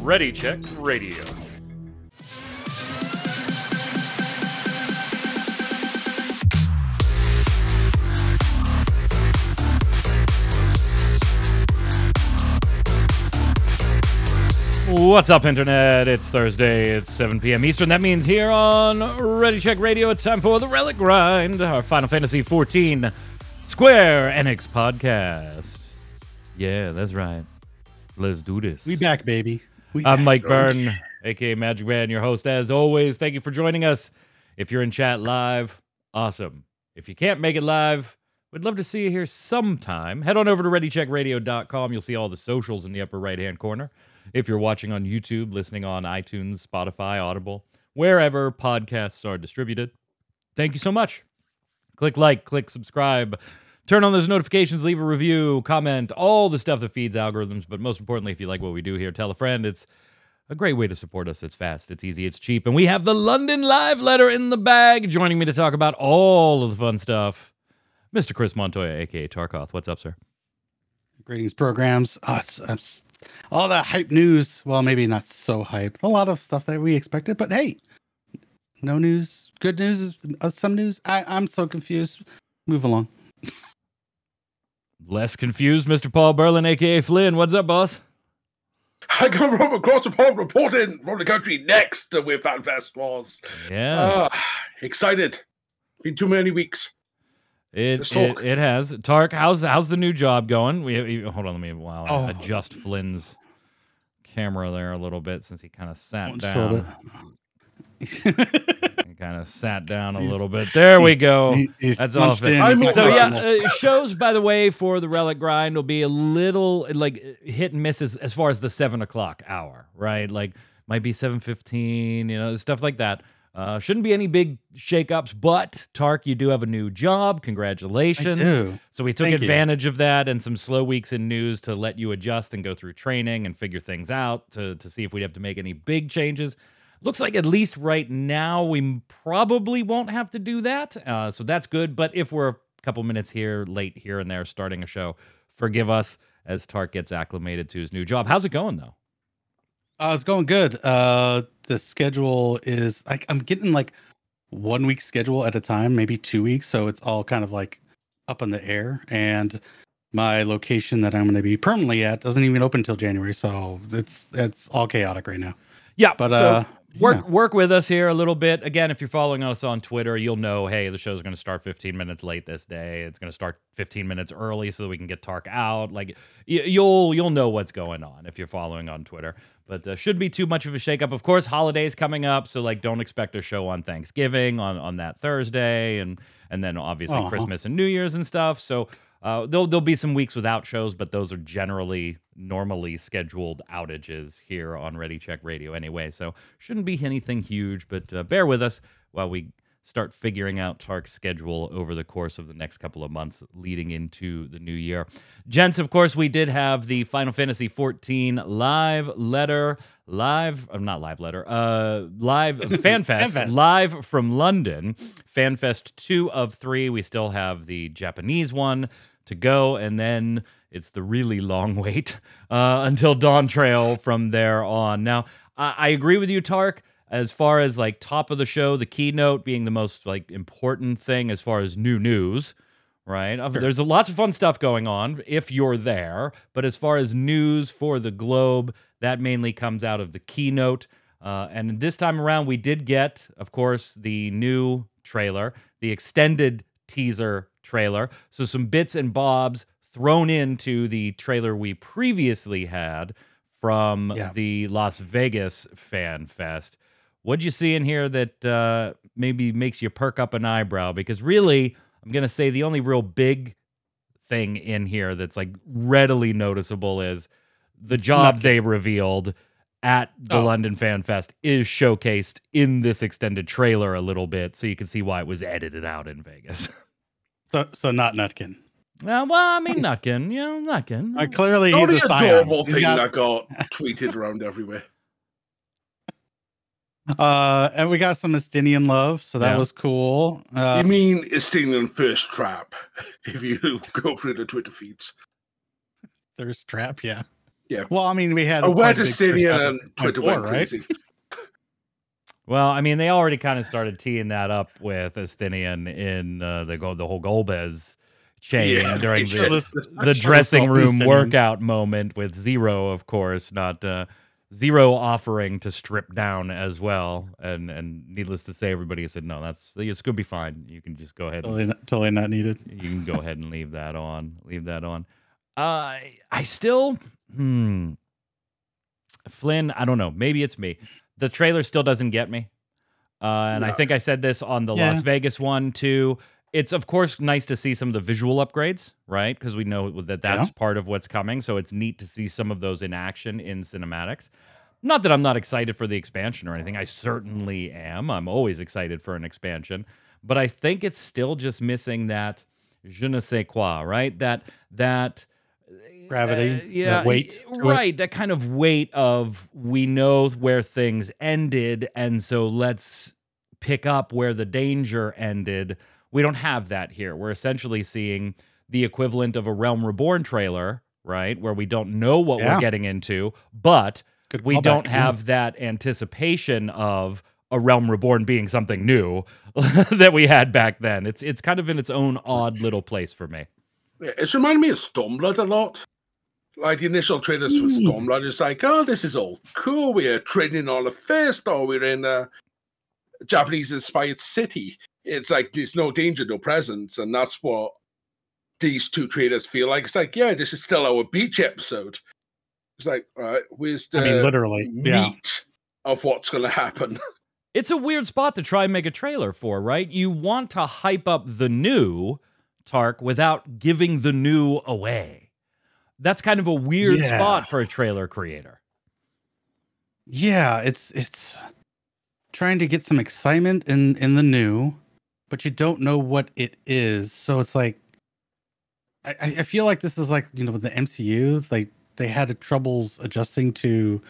Ready Check Radio. What's up, Internet? It's Thursday. It's 7 p.m. Eastern. That means here on Ready Check Radio, it's time for the Relic Grind, our Final Fantasy XIV Square Enix podcast. Yeah, that's right. Let's do this. We back, baby. We I'm back. Mike Byrne, aka Magic Man, your host as always. Thank you for joining us. If you're in chat live, awesome. If you can't make it live, we'd love to see you here sometime. Head on over to readycheckradio.com. You'll see all the socials in the upper right hand corner. If you're watching on YouTube, listening on iTunes, Spotify, Audible, wherever podcasts are distributed, thank you so much. Click like, click subscribe, turn on those notifications, leave a review, comment, all the stuff that feeds algorithms. But most importantly, if you like what we do here, tell a friend. It's a great way to support us. It's fast, it's easy, it's cheap. And we have the London Live letter in the bag. Joining me to talk about all of the fun stuff, Mr. Chris Montoya, aka Tarkoth. What's up, sir? Greetings, programs. Oh, it's, it's all that hype news. Well, maybe not so hype. A lot of stuff that we expected, but hey, no news. Good news is uh, some news. I, I'm so confused. Move along. Less confused, Mr. Paul Berlin, aka Flynn. What's up, boss? I got Robert Cross upon reporting from the country next to where FanFest was. Yes. Ah, excited. Been too many weeks. It, it it has. Tark, how's how's the new job going? We we- hold on, let me while I Oh. adjust Flynn's camera there a little bit since he kind of sat Just down. He kind of sat down a little bit. There we go. He's That's punched off it. in. So yeah, uh, shows by the way for the Relic Grind will be a little like hit and misses as far as the seven o'clock hour, right? Like might be seven fifteen, you know, stuff like that. Uh, shouldn't be any big shakeups, but Tark, you do have a new job. Congratulations! do. So we took Thank you. advantage of that and some slow weeks in news to let you adjust and go through training and figure things out to to see if we'd have to make any big changes. Looks like at least right now we probably won't have to do that. Uh, so that's good. But if we're a couple minutes here late here and there starting a show, forgive us as Tark gets acclimated to his new job. How's it going though? Uh, it's going good. Uh, the schedule is like I'm getting like one week schedule at a time, maybe two weeks. So it's all kind of like up in the air. And my location that I'm going to be permanently at doesn't even open until January. So it's it's all chaotic right now. Yeah, But so uh, work yeah. work with us here a little bit. Again, if you're following us on Twitter, you'll know, hey, the show's going to start 15 minutes late this day. It's going to start 15 minutes early so that we can get Tark out. Like y- you'll you'll know what's going on if you're following on Twitter. But uh, should be too much of a shakeup. Of course, holidays coming up, so like don't expect a show on Thanksgiving on on that Thursday, and and then obviously Aw. Christmas and New Year's and stuff. So uh, there'll there'll be some weeks without shows, but those are generally normally scheduled outages here on Ready Check Radio anyway. So shouldn't be anything huge, but uh, bear with us while we start figuring out Tark's schedule over the course of the next couple of months leading into the new year. Gents, of course, we did have the Final Fantasy 14 live letter, live, uh, not live letter, uh, live FanFest, FanFest. live from London. FanFest 2 of 3. We still have the Japanese one to go, and then it's the really long wait uh, until Dawn Trail from there on. Now, I, I agree with you, Tark. As far as like top of the show, the keynote being the most like important thing as far as new news, right? Uh, There's lots of fun stuff going on if you're there, but as far as news for the globe, that mainly comes out of the keynote. Uh, and this time around, we did get, of course, the new trailer, the extended teaser trailer. So some bits and bobs thrown into the trailer we previously had from Yeah. the Las Vegas Fan Fest. What'd you see in here that uh, maybe makes you perk up an eyebrow? Because really, I'm gonna say the only real big thing in here that's like readily noticeable is the job they revealed at the Oh. London Fan Fest is showcased in this extended trailer a little bit, so you can see why it was edited out in Vegas. So so not Nutkin. Uh, well, I mean, Nutkin, you know, Nutkin. Uh, clearly The he's only a scion. adorable He's thing got- that got tweeted around everywhere. Uh, and we got some Estinian love, so that Yeah. was cool. Uh, you mean Estonian first trap? If you go through the Twitter feeds. thirst trap, yeah. Yeah. Well, I mean, we had Oh, quite where a big thirst Estonian trap and Twitter 0.4, went right? Crazy. Well, I mean, they already kind of started teeing that up with Estinian in uh, the the whole Golbez chain Yeah, during they the, just- the dressing room Estinian. workout moment with Zero, of course, not uh, Zero offering to strip down as well. And and needless to say, everybody said no, that's it's gonna be fine. You can just go ahead. And, Totally, not, totally not needed. you can go ahead and leave that on. Leave that on. Uh, I still, hmm, Flynn. I don't know. Maybe it's me. The trailer still doesn't get me. Uh, and I think I said this on the Yeah. Las Vegas one too. It's of course nice to see some of the visual upgrades, right? Because we know that that's part of what's coming. So it's neat to see some of those in action in cinematics. Not that I'm not excited for the expansion or anything. I certainly am. I'm always excited for an expansion, but I think it's still just missing that je ne sais quoi, right? That that Gravity, uh, that yeah, weight y- to it. right. That kind of weight of we know where things ended, and so let's pick up where the danger ended. We don't have that here. We're essentially seeing the equivalent of a Realm Reborn trailer, right? Where we don't know what we're getting into, but Good we don't yeah. have that anticipation of a Realm Reborn being something new that we had back then. It's it's kind of in its own odd little place for me. Yeah, It's reminded me of Stormblood a lot. Like the initial trailers for Mm. Stormblood, it's like, oh, this is all cool. We're trading on a fist, or we're in a Japanese inspired city. It's like there's no danger, no presence. And that's what these two trailers feel like. It's like, yeah, this is still our beach episode. It's like, all right, where's the I mean, literally, meat yeah. of what's going to happen? It's a weird spot to try and make a trailer for, right? You want to hype up the new Tark without giving the new away. That's kind of a weird Yeah. spot for a trailer creator. Yeah, it's it's trying to get some excitement in in the new, but you don't know what it is. So it's like I, I feel like this is like you know with the MCU, like they had troubles adjusting to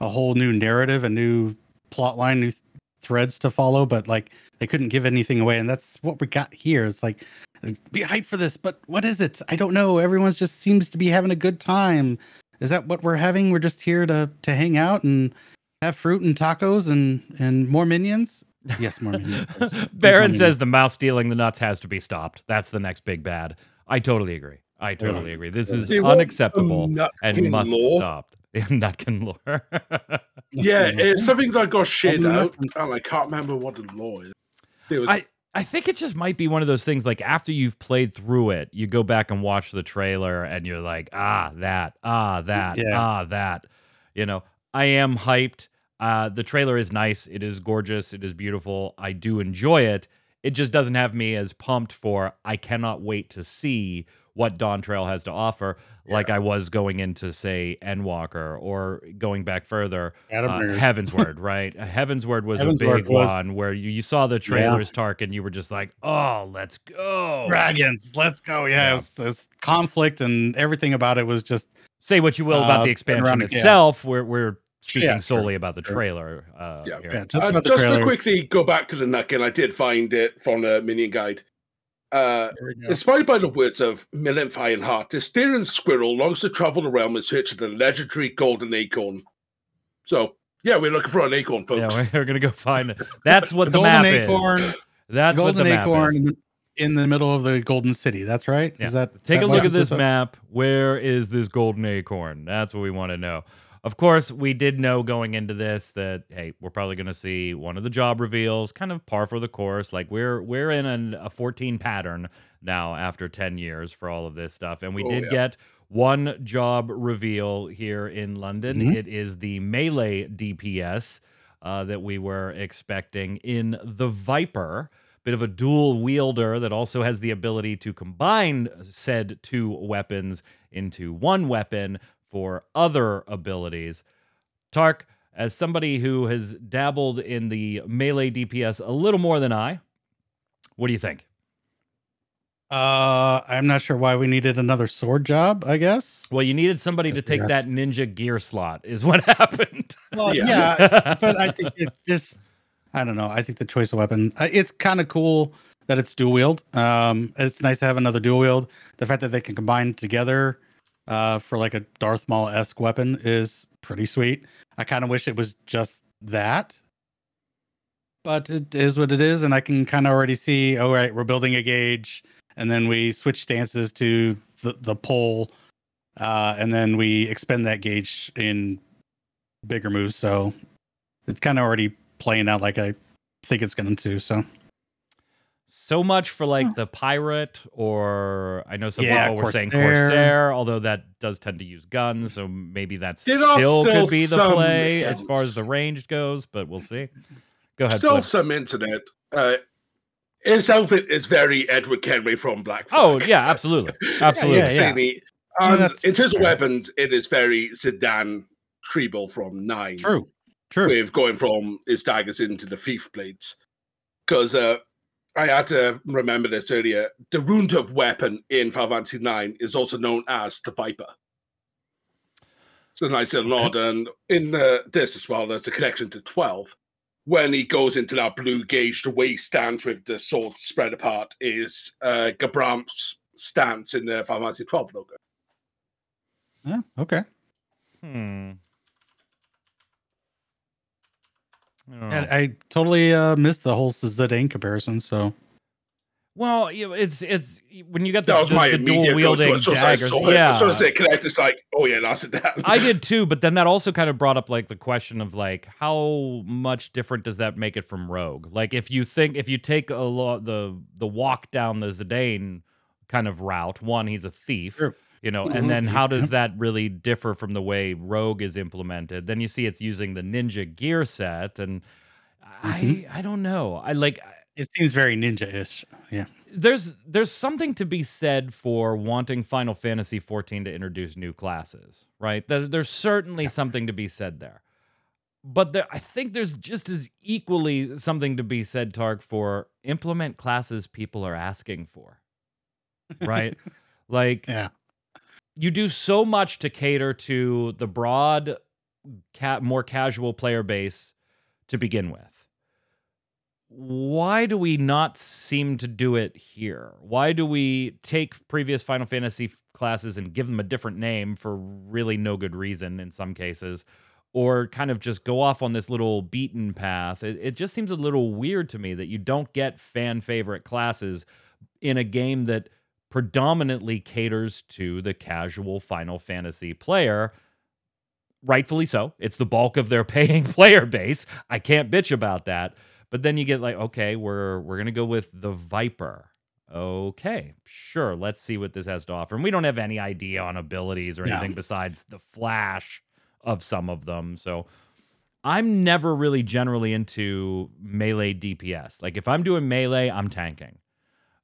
a whole new narrative, a new plot line, new th- threads to follow, but like they couldn't give anything away, and that's what we got here. It's like be hyped for this, but what is it? I don't know. Everyone's just seems to be having a good time. Is that what we're having? We're just here to to hang out and have fruit and tacos and and more minions. Yes, more minions. please. Please, more Baron minions. says the mouse stealing the nuts has to be stopped. That's the next big bad. I totally agree. I totally agree. This is They unacceptable and Nutkin must lore. stop. Nutkin lore. Yeah, it's something that got shared out, and- and I can't remember what the law is. There was I I think it just might be one of those things like after you've played through it, you go back and watch the trailer and you're like, ah, that, ah, that, Yeah. ah, that. You know, I am hyped. Uh, the trailer is nice. It is gorgeous. It is beautiful. I do enjoy it. It just doesn't have me as pumped for I cannot wait to see what Dawn Trail has to offer, like I was going into, say, Endwalker or going back further, Adam uh, Nerd. Heavensward, right? Heavensward was Heaven's a big was- one where you, you saw the trailers, Tark, and you were just like, oh, let's go. dragons. Let's go. Yeah, Yeah. It, was, it was conflict and everything about it was just Say what you will about Uh, the expansion around- yeah. itself. We're, we're speaking Yeah, sure, solely about the sure. trailer. Uh, Yeah. yeah, just Uh, about the just trailer. to quickly go back to the Nutkin, I did find it from the Minion Guide. Uh, There we go. inspired by the words of Millent Ironheart, the Styrian squirrel longs to travel the realm in search of the legendary golden acorn. So, yeah, we're looking for an acorn, Yeah, folks. we're, we're going to go find it. That's what the, golden map acorn, is. That's what the map acorn is. in the, middle of the golden city. That's right. Yeah. Is that Take that a look at this with us? map. Where is this golden acorn? That's what we want to know. Of course, we did know going into this that hey, we're probably going to see one of the job reveals, kind of par for the course. Like we're we're in an, a 14 pattern now after 10 years for all of this stuff, and we Oh, did yeah. get one job reveal here in London. Mhm. It is the melee DPS uh, that we were expecting in the Viper bit of a dual wielder that also has the ability to combine said two weapons into one weapon for other abilities. Tark, as somebody who has dabbled in the melee DPS a little more than I, what do you think? Uh, I'm not sure why we needed another sword job. I guess. Well, you needed somebody to take that ninja gear slot, is what happened. Well, Yeah. yeah, but I think it just I don't know. I think the choice of weapon, uh, it's kind of cool that it's dual wield. Um, it's nice to have another dual wield. The fact that they can combine together uh, for like a Darth Maul esque weapon is pretty sweet. I kind of wish it was just that, but it is what it is, and I can kind of already see. All right, we're building a gauge, and then we switch stances to the the pole, uh, and then we expend that gauge in bigger moves. So it's kind of already playing out like I think it's going to. So So much for like the pirate, or I know some Yeah, people were saying Corsair. Corsair, although that does tend to use guns, so maybe that still still could be the some play as far as the range goes, but we'll see. Go ahead. Still Flip. some internet. Uh, his outfit is very Edward Kenway from Black Flag. Oh yeah, absolutely, absolutely. yeah, yeah. Yeah, And that's in terms of weapons, it is very Zidane Tribal from Nine. true, true. With going from his daggers into the thief blades. Because uh, I had to remember this earlier. The rune of weapon in Final Fantasy Nine is also known as the Viper. So nice little nod. And in uh, this as well, there's a connection to 12. When he goes into that blue gauge, the way he stands with the sword spread apart is uh, Gabranth's stance in the Final Fantasy 12 logo. Yeah, okay. Hmm. I don't know. Yeah, I totally uh, missed the whole Zidane comparison. So Well, it's it's when you got the, That was the, my the dual wielding go-to. As soon I daggers. saw it, yeah, as soon as they connect, it's like, oh yeah, that's it. I did too, but then that also kind of brought up like the question of like how much different does that make it from Rogue? Like if you think if you take a lot the the walk down the Zidane kind of route, one he's a thief, Sure. You know, Mhm. and then how does that really differ from the way Rogue is implemented? Then you see it's using the ninja gear set, and I I don't know. I like it seems very ninja-ish. Yeah. there's there's something to be said for wanting Final Fantasy 14 to introduce new classes, right? There, there's certainly something to be said there. But there, I think there's just as equally something to be said, Tark, for implement classes people are asking for, right? like Yeah. You do so much to cater to the broad, ca- more casual player base to begin with. Why do we not seem to do it here? Why do we take previous Final Fantasy classes and give them a different name for really no good reason in some cases? Or kind of just go off on this little beaten path. It, it just seems a little weird to me that you don't get fan favorite classes in a game that predominantly caters to the casual Final Fantasy player. Rightfully so. It's the bulk of their paying player base. I can't bitch about that. But then you get like, okay, we're we're gonna go with the Viper. Okay, sure. Let's see what this has to offer. And we don't have any idea on abilities or No. anything besides the flash of some of them. So I'm never really generally into melee DPS. Like if I'm doing melee, I'm tanking.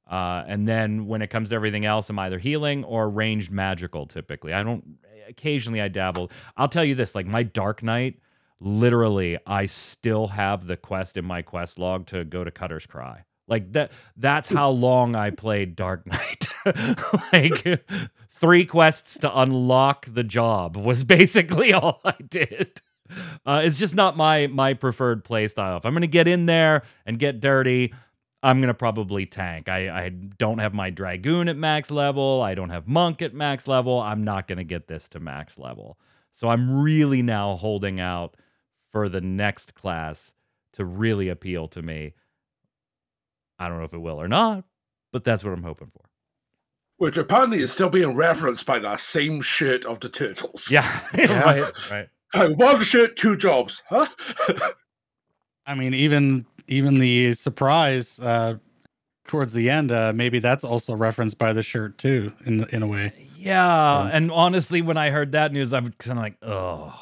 Uh, and then when it comes to everything else, I'm either healing or ranged magical typically. I don't, occasionally I dabble. I'll tell you this like my Dark Knight, literally, I still have the quest in my quest log to go to Cutter's Cry. Like that, that's how long I played Dark Knight. like three quests to unlock the job was basically all I did. Uh, it's just not my my preferred play style. If I'm gonna get in there and get dirty, I'm gonna probably tank. I, I don't have my dragoon at max level. I don't have monk at max level. I'm not gonna get this to max level. So I'm really now holding out for the next class to really appeal to me. I don't know if it will or not, but that's what I'm hoping for. Which apparently is still being referenced by that same shirt of the turtles. Yeah, right, right. Like, one shirt, two jobs, huh? I mean, even even the surprise uh, towards the end, uh, maybe that's also referenced by the shirt too, in in a way. Yeah, So- and honestly, when I heard that news, I'm kind of like, oh,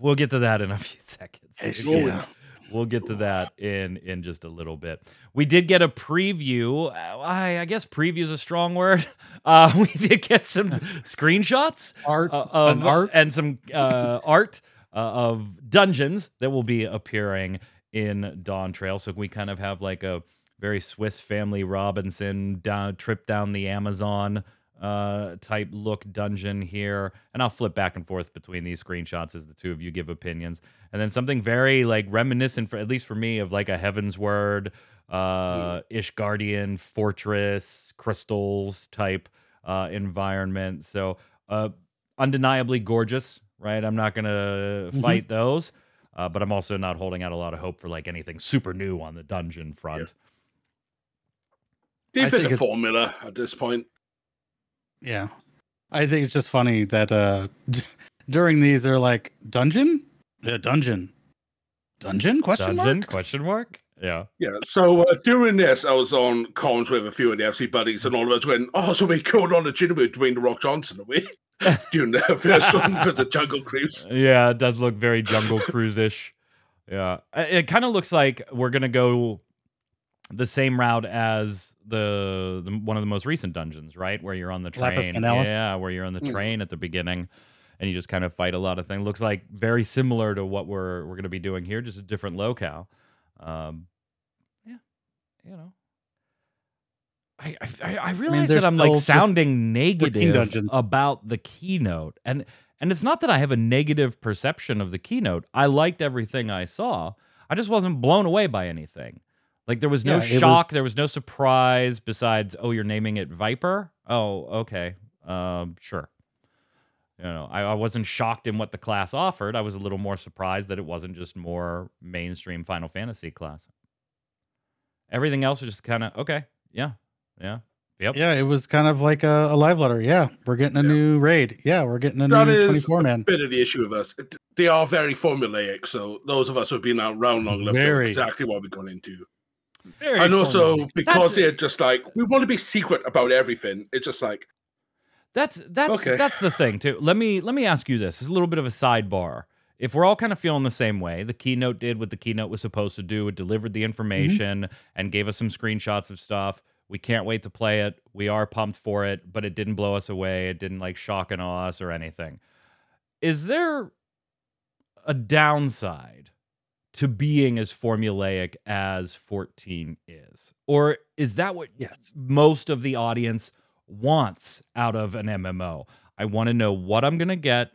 we'll get to that in a few seconds. Yeah. We'll get to that in in just a little bit. We did get a preview. uh, I, I guess preview is a strong word. Uh, we did get some screenshots Art, uh, of an art. and some uh, art uh, of dungeons that will be appearing in Dawn Trail. So we kind of have like a very Swiss Family Robinson down trip down the Amazon uh, type look dungeon here, and I'll flip back and forth between these screenshots as the two of you give opinions, and then something very like reminiscent, for at least for me, of like a Heavensward, uh, Ishgardian, Fortress, Crystals type uh, environment. So uh, undeniably gorgeous, right? I'm not gonna Mhm. fight those. Uh, but I'm also not holding out a lot of hope for like anything super new on the dungeon front. They I think the formula at this point. Yeah. I think it's just funny that uh d- during these they're like dungeon? Yeah, dungeon. Dungeon? Question Dungeon? mark? Question mark? Yeah. Yeah, so uh, during this, I was on comms with a few of the FC buddies, and all of us went, "Oh, so we called on the chin between the Rock Johnson, are we?" during the first one because of Jungle Cruise. Yeah, it does look very Jungle Cruise ish. Yeah. It kind of looks like we're going to go the same route as the, the one of the most recent dungeons, right? Where you're on the train. Yeah, where you're on the Hmm. train at the beginning and you just kind of fight a lot of things. Looks like very similar to what we're we're going to be doing here, just a different locale. Um, yeah, you know. I, I, I realize that I'm like sounding negative about the keynote, and and it's not that I have a negative perception of the keynote. I liked everything I saw. I just wasn't blown away by anything. Like there was no Yeah, it was- shock, there was no surprise besides, oh, you're naming it Viper? Oh, okay. Um, sure. You know, I, I wasn't shocked in what the class offered. I was a little more surprised that it wasn't just more mainstream Final Fantasy class. Everything else was just kind of okay. Yeah. Yeah. Yep. Yeah, it was kind of like a, a live letter. Yeah, we're getting a Yeah. new raid. Yeah, we're getting a That new is 24 man. bit of the issue with us. It- They are very formulaic, so those of us who've been around long enough know exactly what we're going into. Very and also formulaic. because That's- they're just like we want to be secret about everything. It's just like That's that's Okay. that's the thing too. Let me let me ask you this. It's a little bit of a sidebar. If we're all kind of feeling the same way, the keynote did what the keynote was supposed to do. It delivered the mm-hmm. information and gave us some screenshots of stuff. We can't wait to play it. We are pumped for it, but it didn't blow us away. It didn't like shock and awe us or anything. Is there a downside to being as formulaic as 14 is? Or is that what yes. most of the audience wants out of an MMO. I want to know what I'm going to get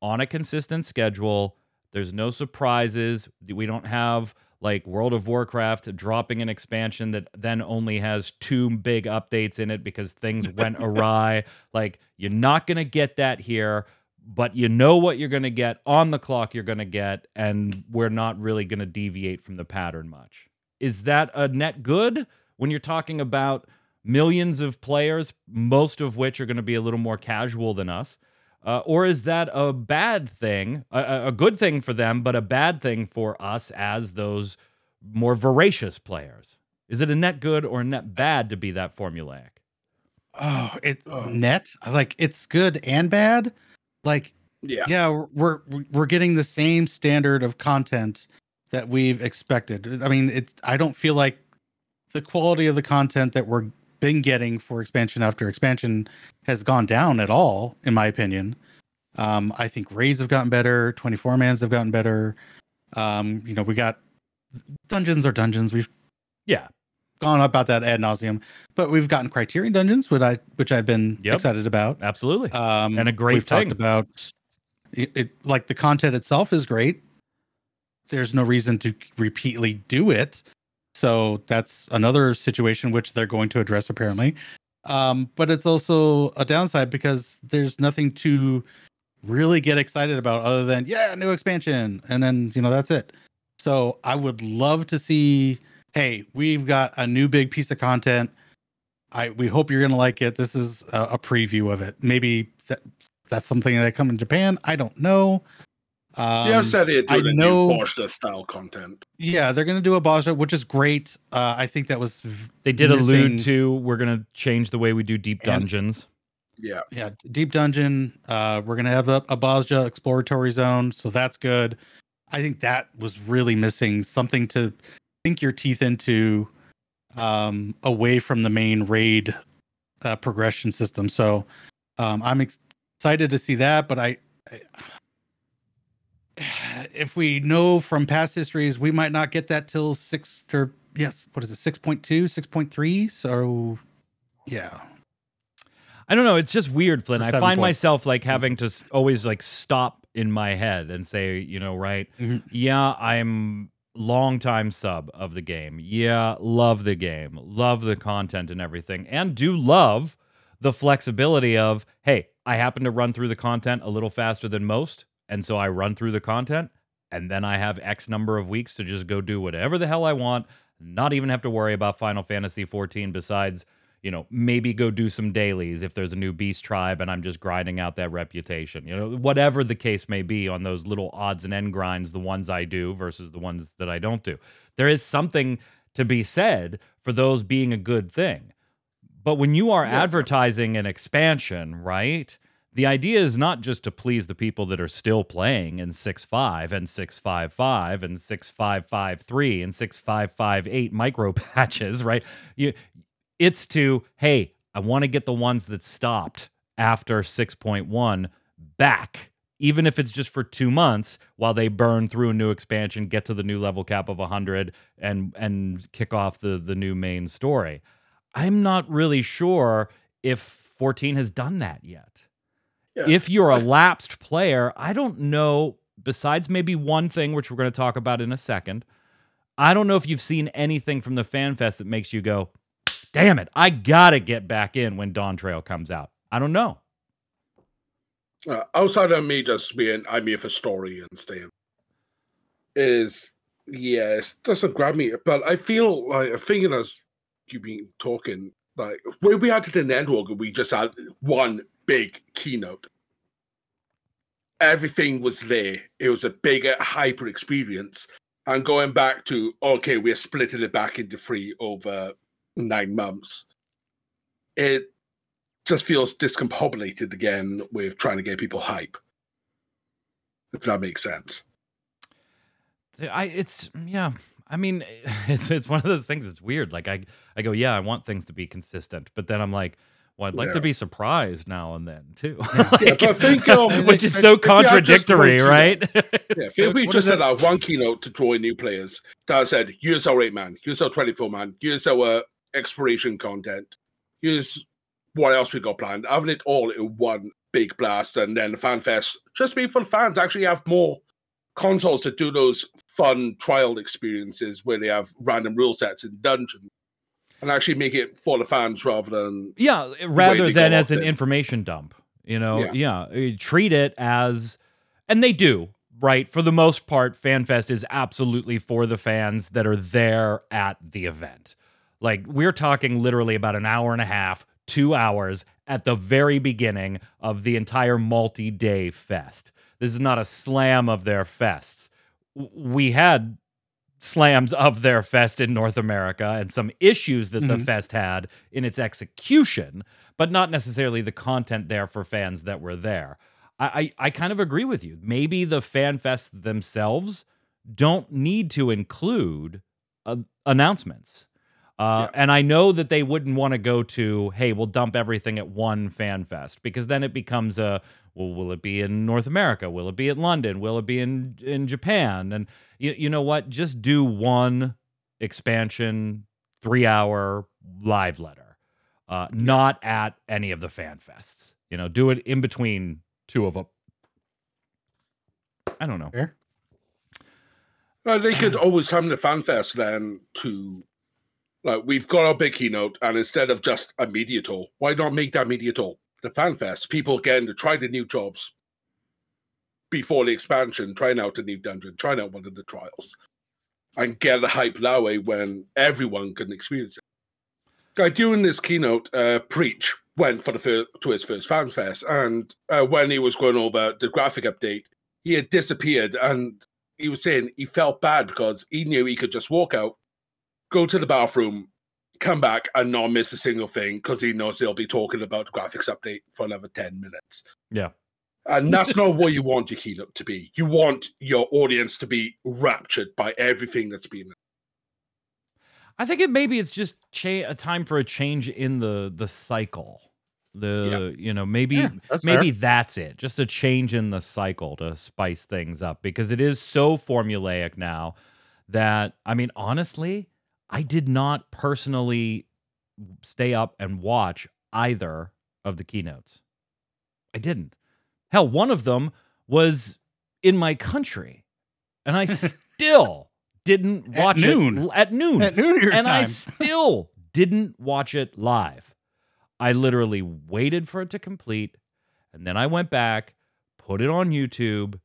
on a consistent schedule. There's no surprises. We don't have like World of Warcraft dropping an expansion that then only has two big updates in it because things went awry. Like, you're not going to get that here, but you know what you're going to get on the clock, you're going to get, and we're not really going to deviate from the pattern much. Is that a net good when you're talking about millions of players, most of which are going to be a little more casual than us? Uh, or is that a bad thing, a- a, a good thing for them, but a bad thing for us as those more voracious players? Is it a net good or a net bad to be that formulaic? Oh, it Oh. net like it's good and bad. Like yeah. yeah, we're we're getting the same standard of content that we've expected. I mean, it I don't feel like the quality of the content that we're been getting for expansion after expansion has gone down at all, in my opinion. Um, I think raids have gotten better, 24 mans have gotten better. Um, you know, we got dungeons are dungeons. We've Yeah. gone about that ad nauseum, but we've gotten criterion dungeons, which I which I've been Yep. excited about. Absolutely. Um, And a great we've thing. talked about it, it. Like the content itself is great. There's no reason to repeatedly do it, so that's another situation which they're going to address apparently. Um, but it's also a downside because there's nothing to really get excited about other than yeah, new expansion, and then you know that's it. So I would love to see. Hey, we've got a new big piece of content. I we hope you're gonna like it. This is a, a preview of it. Maybe that that's something that come in Japan. I don't know. Um, yeah, I said they're I doing a know- new style content. yeah, they're gonna do a Bozja, which is great. Uh, I think that was v- They did allude to we're going to change the way we do deep And- dungeons. Yeah. yeah deep dungeon. Uh, we're gonna have a, a Bozja exploratory zone, so that's good. I think that was really missing something to sink your teeth into, um, away from the main raid uh, progression system. So um, I'm ex- excited to see that, but I, I if we know from past histories, we might not get that till six or yes, what is it, 6.2, 6.3? So yeah. I don't know. It's just weird, Flynn. I find points. myself like having to always like stop in my head and say, you know, right? Mhm. Yeah, I'm longtime sub of the game. Yeah, love the game, love the content and everything, and do love the flexibility of, hey, I happen to run through the content a little faster than most, and so I run through the content, and then I have X number of weeks to just go do whatever the hell I want, not even have to worry about Final Fantasy 14 besides you know, maybe go do some dailies if there's a new beast tribe and I'm just grinding out that reputation. You know, whatever the case may be on those little odds and end grinds, the ones I do versus the ones that I don't do. There is something to be said for those being a good thing. But when you are Yeah. advertising an expansion, right? The idea is not just to please the people that are still playing in 6.5 and 6.5.5 and 6.5.5.3 and 6.5.5.8 micro patches, right? You, it's to, hey, I want to get the ones that stopped after 6.1 back, even if it's just for two months while they burn through a new expansion, get to the new level cap of 100, and and kick off the the new main story. I'm not really sure if 14 has done that yet. Yeah. If you're a lapsed player, I don't know. Besides maybe one thing, which we're going to talk about in a second, I don't know if you've seen anything from the fan fest that makes you go, damn it, I gotta get back in when Dawn Trail comes out. I don't know. Uh, outside of me just being I'm here for story and staying, is yes doesn't grab me. But I feel like I think as you've been talking, like when we had it in Endwalker, we just had one big keynote. Everything was there. It was a bigger uh, hyper experience. And going back to okay, we're splitting it back into three over nine months. It just feels discombobulated again with trying to get people hype. If that makes sense. I it's yeah. I mean, it's it's one of those things. It's weird. Like I I go, yeah, I want things to be consistent, but then I'm like, well, I'd like Yeah. to be surprised now and then too. Yeah, but I think, um, which is so if you had just contradictory, one right? Yeah, So if we just had our one keynote to draw in new players that said, here's our eight man, here's our 24 man, here's our exploration content, here's what else we got planned, having it all in one big blast, and then the fan fest just be for fans, actually have more consoles to do those fun trial experiences where they have random rule sets in dungeon and actually make it for the fans rather than Yeah, rather than as an then. information dump. You know, Yeah. yeah, treat it as, and they do, right? For the most part, FanFest is absolutely for the fans that are there at the event. Like, we're talking literally about an hour and a half, two hours at the very beginning of the entire multi day fest. This is not a slam of their fests. We had slams of their fest in North America and some issues that the Mhm. fest had in its execution, but not necessarily the content there for fans that were there. I, I, I kind of agree with you. Maybe the fan fests themselves don't need to include uh, announcements. Uh, Yeah. And I know that they wouldn't want to go to, hey, we'll dump everything at one fan fest because then it becomes a, well, will it be in North America? Will it be at London? Will it be in in Japan? And you, you know what? Just do one expansion, three hour live letter, uh, not at any of the fan fests. You know, do it in between two of them. I don't know. Fair. They could always have the fan fest then to like we've got our big keynote, and instead of just a media tour, why not make that media tour the fan fest? People getting to try the new jobs before the expansion, trying out a new dungeon, trying out one of the trials, and get the hype that way when everyone can experience it. Guy, during this keynote, uh, Preach went for the first, to his first fan fest, and uh, when he was going over the graphic update, he had disappeared, and he was saying he felt bad because he knew he could just walk out, go to the bathroom, come back, and not miss a single thing because he knows they'll be talking about the graphics update for another 10 minutes. Yeah. And that's not what you want your keynote to be. You want your audience to be raptured by everything that's been. I think it maybe it's just cha- a time for a change in the the cycle. The you know maybe Yeah, that's maybe fair. that's it. Just a change in the cycle to spice things up because it is so formulaic now that I mean honestly, I did not personally stay up and watch either of the keynotes. I didn't. Hell, one of them was in my country, and I still didn't At watch noon. it at noon. At noon your and I still didn't watch it live. I literally waited for it to complete, and then I went back, put it on YouTube,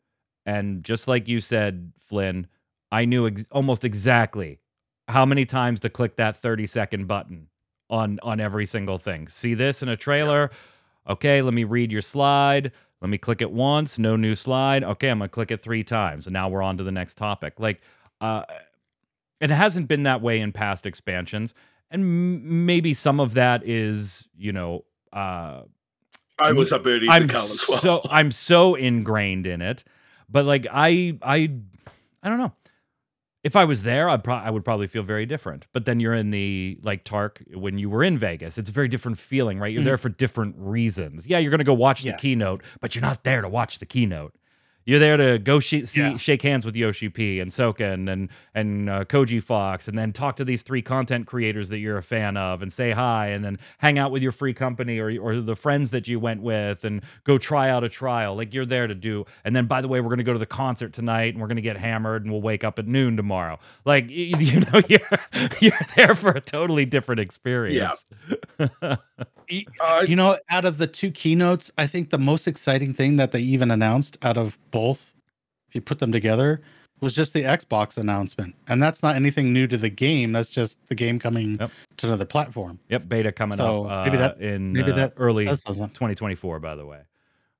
and just like you said, Flynn, I knew ex- almost exactly how many times to click that 30 second button on on every single thing. See this in a trailer? Okay, let me read your slide. Let me click it once, no new slide. Okay, I'm gonna click it three times, and now we're on to the next topic. Like, uh, it hasn't been that way in past expansions, and m- maybe some of that is, you know, uh, I was up early. I'm well. so I'm so ingrained in it, but like I I I don't know. If I was there, I'd pro- I would probably feel very different. But then you're in the like Tark when you were in Vegas. It's a very different feeling, right? You're Mhm. there for different reasons. Yeah, you're gonna go watch Yeah. the keynote, but you're not there to watch the keynote. You're there to go sh- see, Yeah. shake hands with Yoshi P and Soken and and uh, Koji Fox, and then talk to these three content creators that you're a fan of, and say hi, and then hang out with your free company or or the friends that you went with, and go try out a trial. Like you're there to do. And then, by the way, we're gonna go to the concert tonight, and we're gonna get hammered, and we'll wake up at noon tomorrow. Like y- you know, you're you're there for a totally different experience. Y- Uh, You know, out of the two keynotes, I think the most exciting thing that they even announced out of both, if you put them together, was just the Xbox announcement. And that's not anything new to the game. That's just the game coming Yep. to another platform. Yep, beta coming So, up uh, maybe that- in maybe uh, that early 2024, by the way,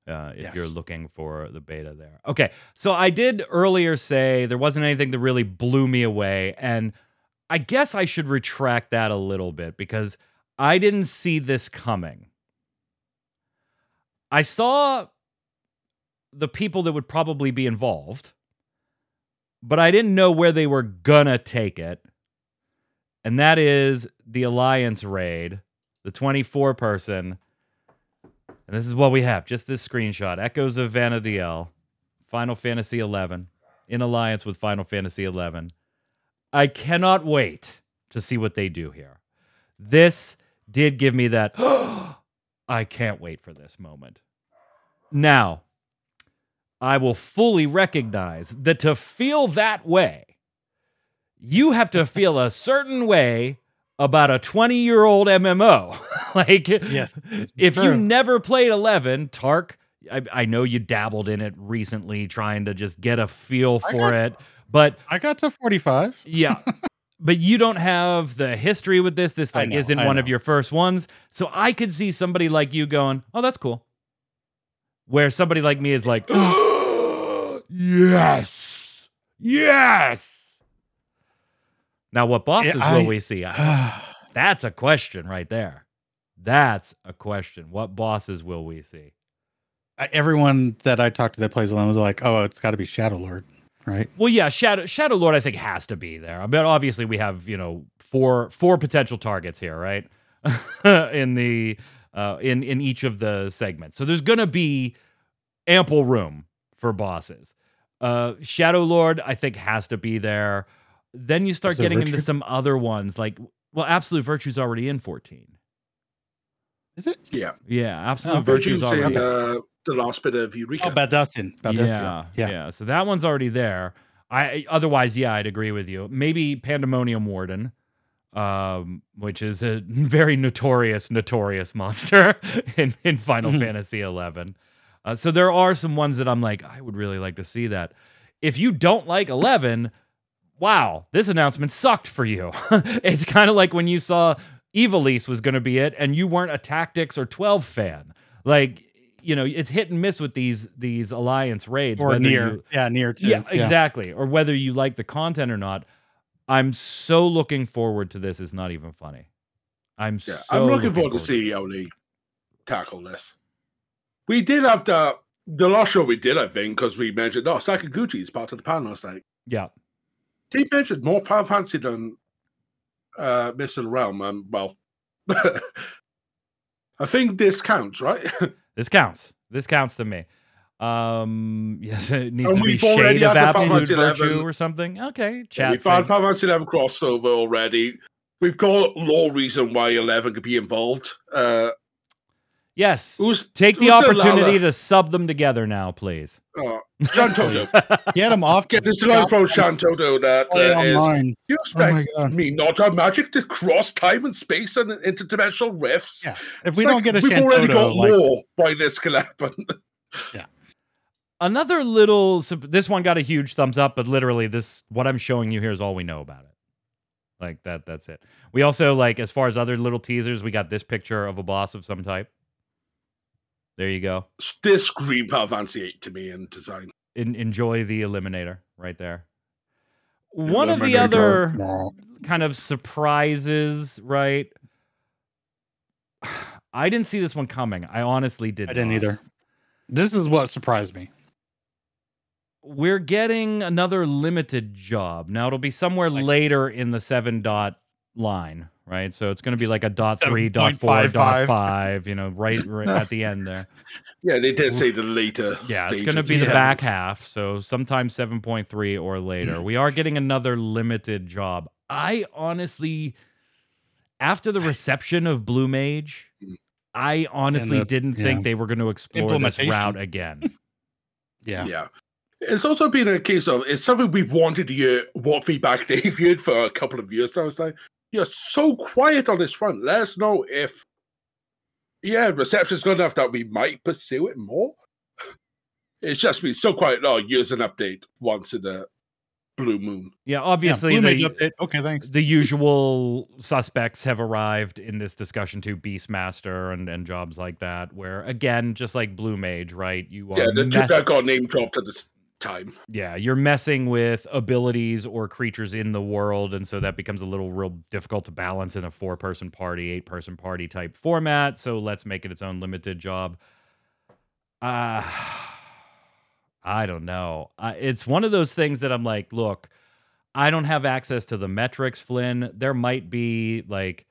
uh, if Yes. you're looking for the beta there. Okay, so I did earlier say there wasn't anything that really blew me away, and I guess I should retract that a little bit because I didn't see this coming. I saw the people that would probably be involved, but I didn't know where they were gonna take it. And that is the Alliance raid, the 24 person. And this is what we have just this screenshot Echoes of Vana'diel, Final Fantasy 11, in alliance with Final Fantasy 11. I cannot wait to see what they do here. This did give me that, I can't wait for this moment. Now, I will fully recognize that to feel that way, you have to feel a certain way about a 20 year old MMO. like, Yes. if you never played 11, Tark, I, I know you dabbled in it recently trying to just get a feel for it, but I got to 45. yeah. But you don't have the history with this. This like know, isn't I one of your first ones. So I could see somebody like you going, "Oh, that's cool." Where somebody like me is like, "Yes. Yes." Now what bosses I- will we see? That's a question right there. That's a question. What bosses will we see? I- Everyone that I talked to that plays alone was like, oh, it's got to be Shadow Lord, right? Well, yeah, Shadow Shadow Lord I think has to be there. But obviously we have, you know, four four potential targets here, right? in the uh in in each of the segments. So there's going to be ample room for bosses. Uh Shadow Lord I think has to be there. Then you start Is there getting into some other ones like well, Absolute Virtue's already in 14. Is it? yeah. Yeah, Absolute Oh, Virtue's Virtue's in, already uh, the last bit of Eureka. Oh, Baldesion. Baldesion. Yeah, Yeah. yeah, So that one's already there. I otherwise, yeah, I'd agree with you. Maybe Pandemonium Warden, um, which is a very notorious, notorious monster in in Final Mhm. Fantasy Eleven. Uh, so there are some ones that I'm like, I would really like to see that. If you don't like Eleven, wow, this announcement sucked for you. it's kind of like when you saw Ivalice was going to be it, and you weren't a Tactics or Twelve fan. Like, you know, it's hit and miss with these these alliance raids. Or near. you- yeah, near too. yeah, exactly. Or whether you like the content or not. I'm so looking forward to this. It's not even funny. I'm Yeah, so I'm looking forward to this. see how they tackle this. We did have the the last show we did, I think, because we mentioned oh Sakaguchi is part of the panel. It's like Yeah, he mentioned more Final Fantasy than uh Mr. Realm, and well, I think this counts, right? this counts. This counts to me. Um, yes, it needs And to be we've shade of had absolute virtue 11. or something. Okay, chat. found said- Final Fantasy 11 crossover already. We've got no reason why 11 could be involved. Uh, Yes. Who's Take the who's opportunity Lala? to sub them together now, please. Oh, Shantotto. Get him off. Get this line from Shantotto that Play uh, is, you Oh expect god. me not to have magic to cross time and space and interdimensional rifts? Yeah. If we It's don't like, get a we've already got like, more by this can happen. Yeah. Another little this one got a huge thumbs up, but literally this what I'm showing you here is all we know about it. Like that that's it. We also like as far as other little teasers, we got this picture of a boss of some type. There you go. this screamed Final Fantasy 8 to me in design. En- enjoy the eliminator right there. One of the other No. kind of surprises, right? I didn't see this one coming. I honestly did I didn't not. either. This is what surprised me. We're getting another limited job. Now it'll be somewhere Like- later in the seven dot line, right? So it's going to be like a dot three, dot four, 7.55. dot five, you know, right, right at the end there. Yeah, they did say the later. Yeah, it's going to be the back half. So sometime 7.3 or later. We are getting another limited job. I honestly, after the reception of Blue Mage, I honestly the- didn't think they were going to explore this route again. Yeah. Yeah. It's also been a case of it's something we've wanted to hear what feedback they've heard for a couple of years now. It's like, you're so quiet on this front. Let us know if yeah, reception's good enough that we might pursue it more. It's just been so quiet. Oh, here's an update once in the blue moon. Yeah, Yeah, obviously Mage the, update. Okay, thanks. the usual suspects have arrived in this discussion too beastmaster and, and jobs like that where again just like blue mage right you are Yeah, the two that got name dropped at this time. yeah you're messing with abilities or creatures in the world and so that becomes a little real difficult to balance in a four person party eight person party type format so let's make it its own limited job. Uh i don't know. Uh, it's one of those things that i'm like look i don't have access to the metrics flynn. There might be like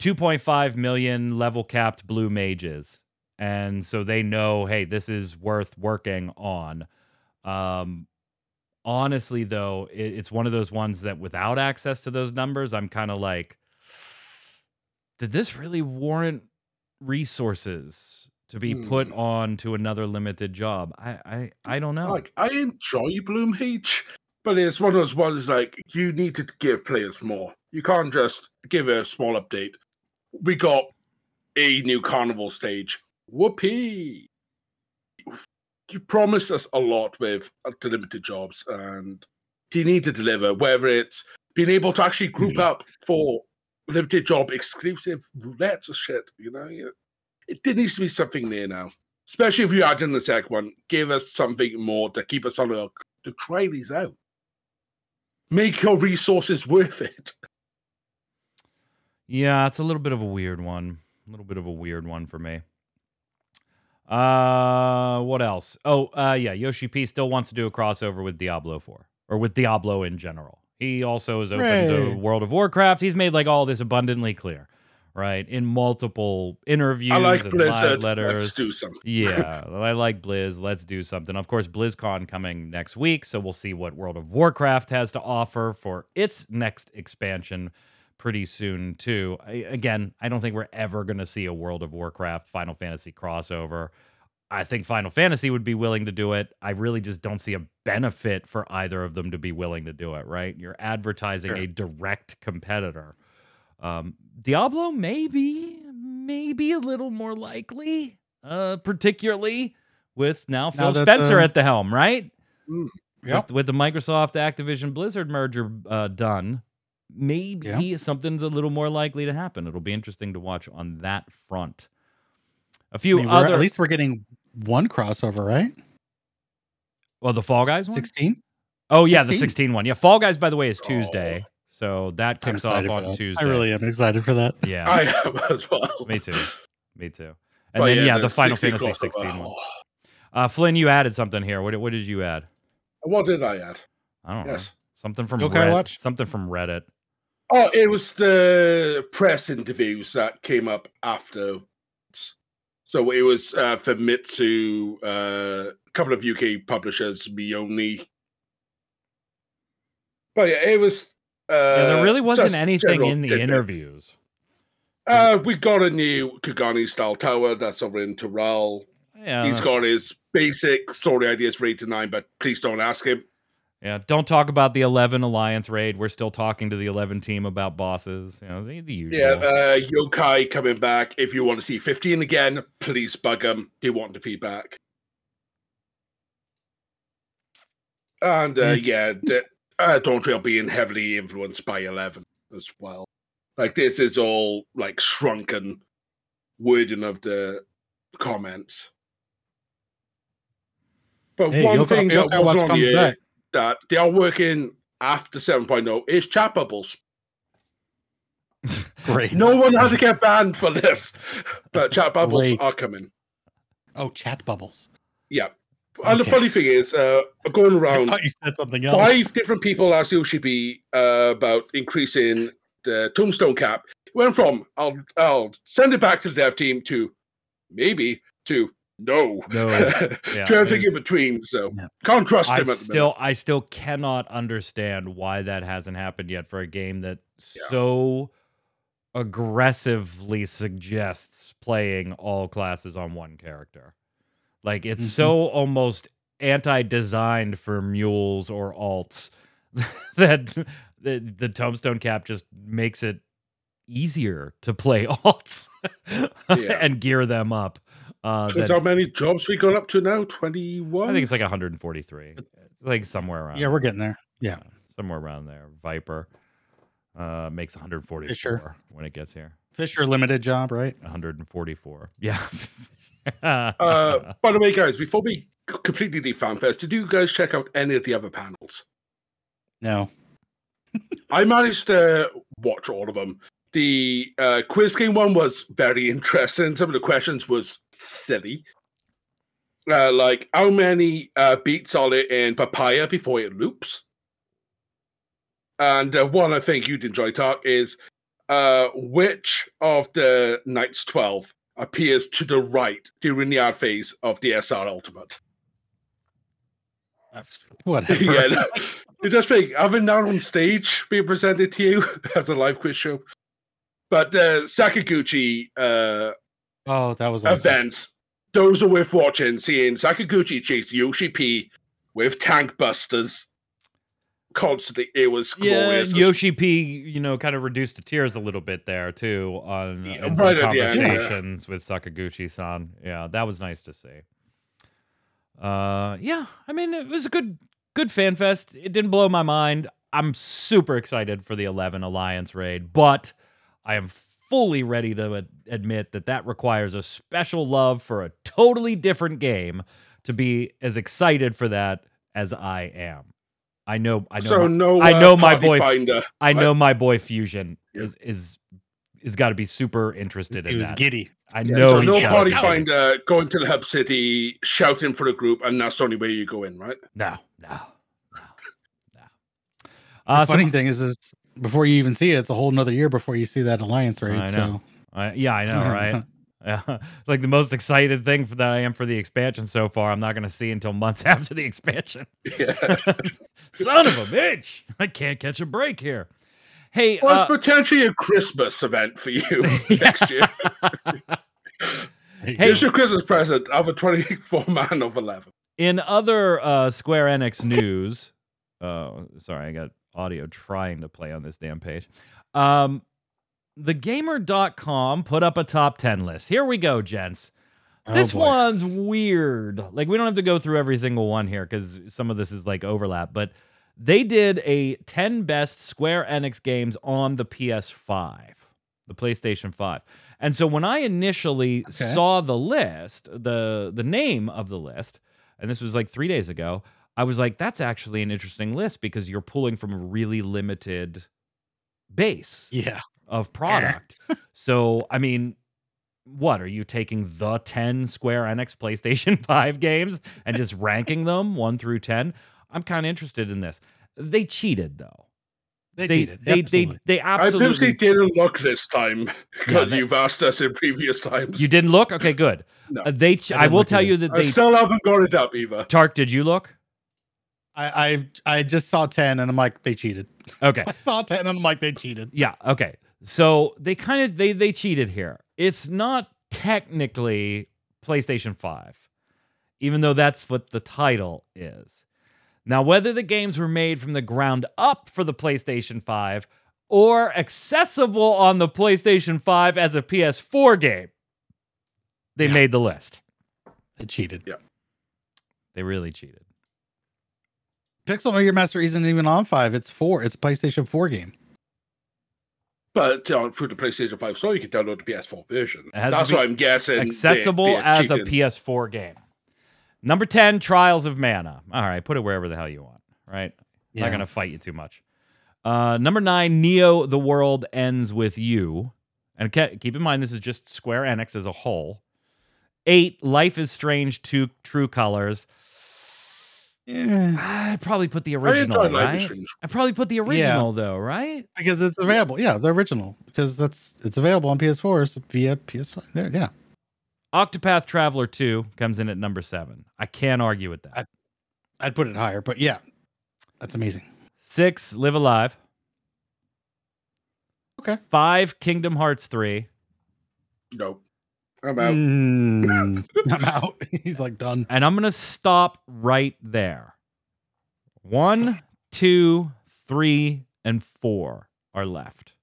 2.5 million level capped blue mages and so they know hey this is worth working on um honestly though it, it's one of those ones that without access to those numbers i'm kind of like did this really warrant resources to be put Hmm. on to another limited job i i i don't know Like, I enjoy Blue Mage, but it's one of those ones like you need to give players more. You can't just give a small update. We got a new carnival stage. Whoopee! You promised us a lot with uh, the limited jobs, and you need to deliver. Whether it's being able to actually group up for limited job exclusive roulettes or shit, you know, yeah. it needs to be something there now especially if you add in the second one, give us something more to keep us on the hook to try these out. Make your resources worth it. Yeah, it's a little bit of a weird one. A little bit of a weird one for me. Uh, what else? Oh, uh, yeah, Yoshi P still wants to do a crossover with Diablo 4 or with Diablo in general. He also is open to Hooray. World of Warcraft. He's made like all this abundantly clear, right? In multiple interviews I like and Blizzard. live letters. Let's do something. yeah, I like Blizz. Let's do something. Of course, BlizzCon coming next week, so we'll see what World of Warcraft has to offer for its next expansion pretty soon too. I, again, I don't think we're ever going to see a World of Warcraft Final Fantasy crossover. I think Final Fantasy would be willing to do it. I really just don't see a benefit for either of them to be willing to do it, right? You're advertising Sure. a direct competitor. Um, Diablo, maybe, maybe a little more likely, uh, particularly with now Phil Now that, Spencer uh, at the helm, right? Yep. With, with the Microsoft Activision Blizzard merger uh, done, maybe something's a little more likely to happen. It'll be interesting to watch on that front. A few mean, other, at least we're getting one crossover, right? well, the Fall Guys one. 16? Oh yeah, the 16? 16 one. Yeah, Fall Guys, by the way, is Oh. Tuesday, so that kicks off on that. Tuesday. I really am excited for that. yeah, I am as well. me too, me too. And But then yeah, the, the Final Fantasy crossover, 16 one. oh, Uh, Flynn, you added something here. What, what did you add? What did I add? I don't know. Yes. Something from Okay, Reddit. watch. Something from Reddit. Oh, it was the press interviews that came up after. So it was uh, Famitsu, uh, a couple of UK publishers, Mioni. But yeah, it was. Uh, Yeah, there really wasn't anything in the tidbits. interviews. Uh, we got a new Kugane style tower that's over in Tural. Yeah, He's that's- got his basic story ideas for eight to nine, but please don't ask him. Yeah, don't talk about the 11 Alliance raid. We're still talking to the 11 team about bosses. You know, the, the usual. Yeah, uh, Yokai coming back. If you want to see 15 again, please bug him. They want the feedback. And uh, Mm. yeah, the, uh, Dawntrail being heavily influenced by 11 as well. Like, this is all like shrunken wording of the comments. But Hey, one Yokai- thing that wasn't on comes the back. That they are working after 7.0 is chat bubbles. Great. No one had to get banned for this, but chat bubbles Wait. are coming. Oh, chat bubbles. Yeah. And the funny thing is, uh, going I around, thought you said something else. five different people asked Yoshi uh, about increasing the tombstone cap. Went from I'll I'll send it back to the dev team to maybe to no. No. to Yeah, everything it's- in between. So Yeah. can't trust I him at the still, I still cannot understand why that hasn't happened yet for a game that Yeah. so aggressively suggests playing all classes on one character. Like it's Mhm. so almost anti-designed for mules or alts that the, the tombstone cap just makes it easier to play alts Yeah. and gear them up. Uh, Because how many jobs we got up to now? 21? I think it's like 143. It's like somewhere around. yeah, we're getting there. Yeah. somewhere around there. Viper uh, makes 144 Fisher. when it gets here. Fisher limited job, right? 144. Yeah. Uh, by the way, guys, before we completely leave FanFest, did you guys check out any of the other panels? No. I managed to watch all of them. The uh, quiz game one was very interesting. Some of the questions was silly. Uh, like how many uh, beats are there in papaya before it loops? And uh, one I think you'd enjoy talk is uh, which of the Knights 12 appears to the right during the add phase of the SR Ultimate? Whatever. yeah, no, you just think having that on stage being presented to you as a live quiz show. But uh, Sakaguchi uh, Oh, that was awesome. events, those are worth watching. Seeing Sakaguchi chase Yoshi P with tank busters constantly, it was yeah, glorious. Yoshi P, you know, kind of reduced to tears a little bit there too on Yeah, in some right at the end, yeah. conversations with Sakaguchi-san. Yeah, that was nice to see. Uh, yeah, I mean, it was a good, good fan fest. It didn't blow my mind. I'm super excited for the 11 Alliance raid, but I am fully ready to admit that that requires a special love for a totally different game to be as excited for that as I am. I know, I know, so my- no, I uh, know my boy- Finder. I I- know my boy Fusion Yeah. is is is got to be super interested He in was that. giddy. I Yeah, know so no party be. finder going to the hub city, shouting for the group, and that's the only way you go in, right? No, no, no, no. Uh, Funny some- thing is, is before you even see it, it's a whole nother year before you see that alliance raid. I know. So I- yeah, I know, right? Yeah, like the most excited thing for that I am for the expansion so far. I'm not going to see until months after the expansion. Yeah. Son of a bitch! I can't catch a break here. Hey, Well, uh, it's potentially a Christmas event for you next year. Hey, Here's your Christmas present of a 24 man of 11. In other uh, Square Enix news, oh, sorry, I got audio trying to play on this damn page. Um, thegamer.com put up a top 10 list. Here we go, gents. Oh, this boy. one's weird. Like, we don't have to go through every single one here because some of this is like overlap, but they did a 10 best Square Enix games on the PS5, the PlayStation 5. And so when I initially saw the list, the the name of the list, and this was like 3 days ago, I was like that's actually an interesting list because you're pulling from a really limited base Yeah. of product. so, I mean, what are you taking the 10 Square Enix PlayStation 5 games and just ranking them 1 through 10? I'm kind of interested in this. They cheated though. They, They cheated. they, they Absolutely. I purposely absolutely didn't look this time Yeah, because they- you've asked us in previous times. You didn't look? Okay, good. No. Uh, they ch- I I, will tell either. you that I they still haven't got it up Eva. Tark, did you look? I, I I just saw ten and I'm like they cheated. Okay. I saw ten and I'm like they cheated. Yeah, okay. So they kind of they they cheated here. It's not technically PlayStation 5, even though that's what the title is. Now, whether the games were made from the ground up for the PlayStation 5 or accessible on the PlayStation 5 as a PS4 game, they Yeah. made the list. They cheated. Yeah. They really cheated. Pixel Media Master isn't even on five. It's four. It's a PlayStation 4 game. But uh, through the PlayStation 5 store, you can download the PS4 version. It has to That's what I'm guessing. they- accessible they're as a. PS4 game. Number 10, Trials of Mana. All right, put it wherever the hell you want, right? I'm not going to fight you too much. Uh, number nine, Neo, The World Ends With You. And ke- keep in mind, this is just Square Enix as a whole. Eight, Life is Strange, Two True Colors. Yeah, I'd probably put the original, enjoyed Life is right? I'd probably put the original, though, right? because it's available. Yeah, the original because that's it's available on PS4s via PS5. There, yeah. Octopath Traveler 2 comes in at number seven. I can't argue with that. I- I'd put it higher, but yeah, that's amazing. Six, Live A Live. Okay. Five, Kingdom Hearts 3. No. I'm out. Mm, I'm out. He's like done. And I'm going to stop right there. One, two, three, and four are left.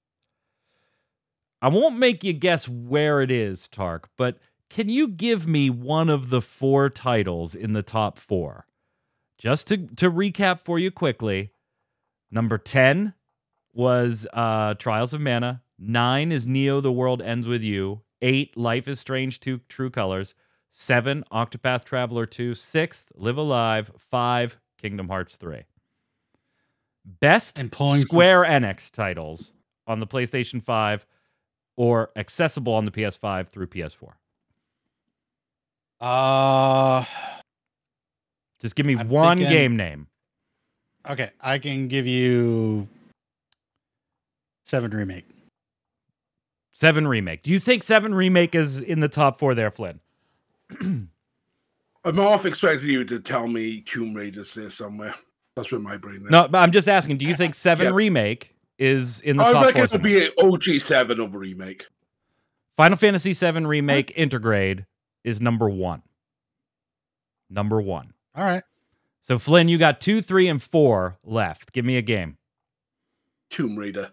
I won't make you guess where it is, Tark, but can you give me one of the four titles in the top four? Just to, to recap for you quickly number 10 was uh, Trials of Mana. Nine is Neo, The World Ends With You. Eight, Life is Strange, Two True Colors. Seven, Octopath Traveler 2. Sixth, Live A Live. Five, Kingdom Hearts 3. Best And pulling from- Square Enix titles on the PlayStation 5 or accessible on the PS5 through PS4. Uh, Just give me I'm one thinking- game name. okay, I can give you seven remake. Seven Remake. Do you think Seven Remake is in the top four there, Flynn? I'm half expecting you to tell me Tomb Raider's there somewhere. That's where my brain is. No, but I'm just asking. Do you think Seven Yeah. Remake is in the I top reckon four? it'll somewhere? be an OG7 of a remake. Final Fantasy VII Remake Intergrade is number one. Number one. All right. So Flynn, you got two, three, and four left. Give me a game. Tomb Raider.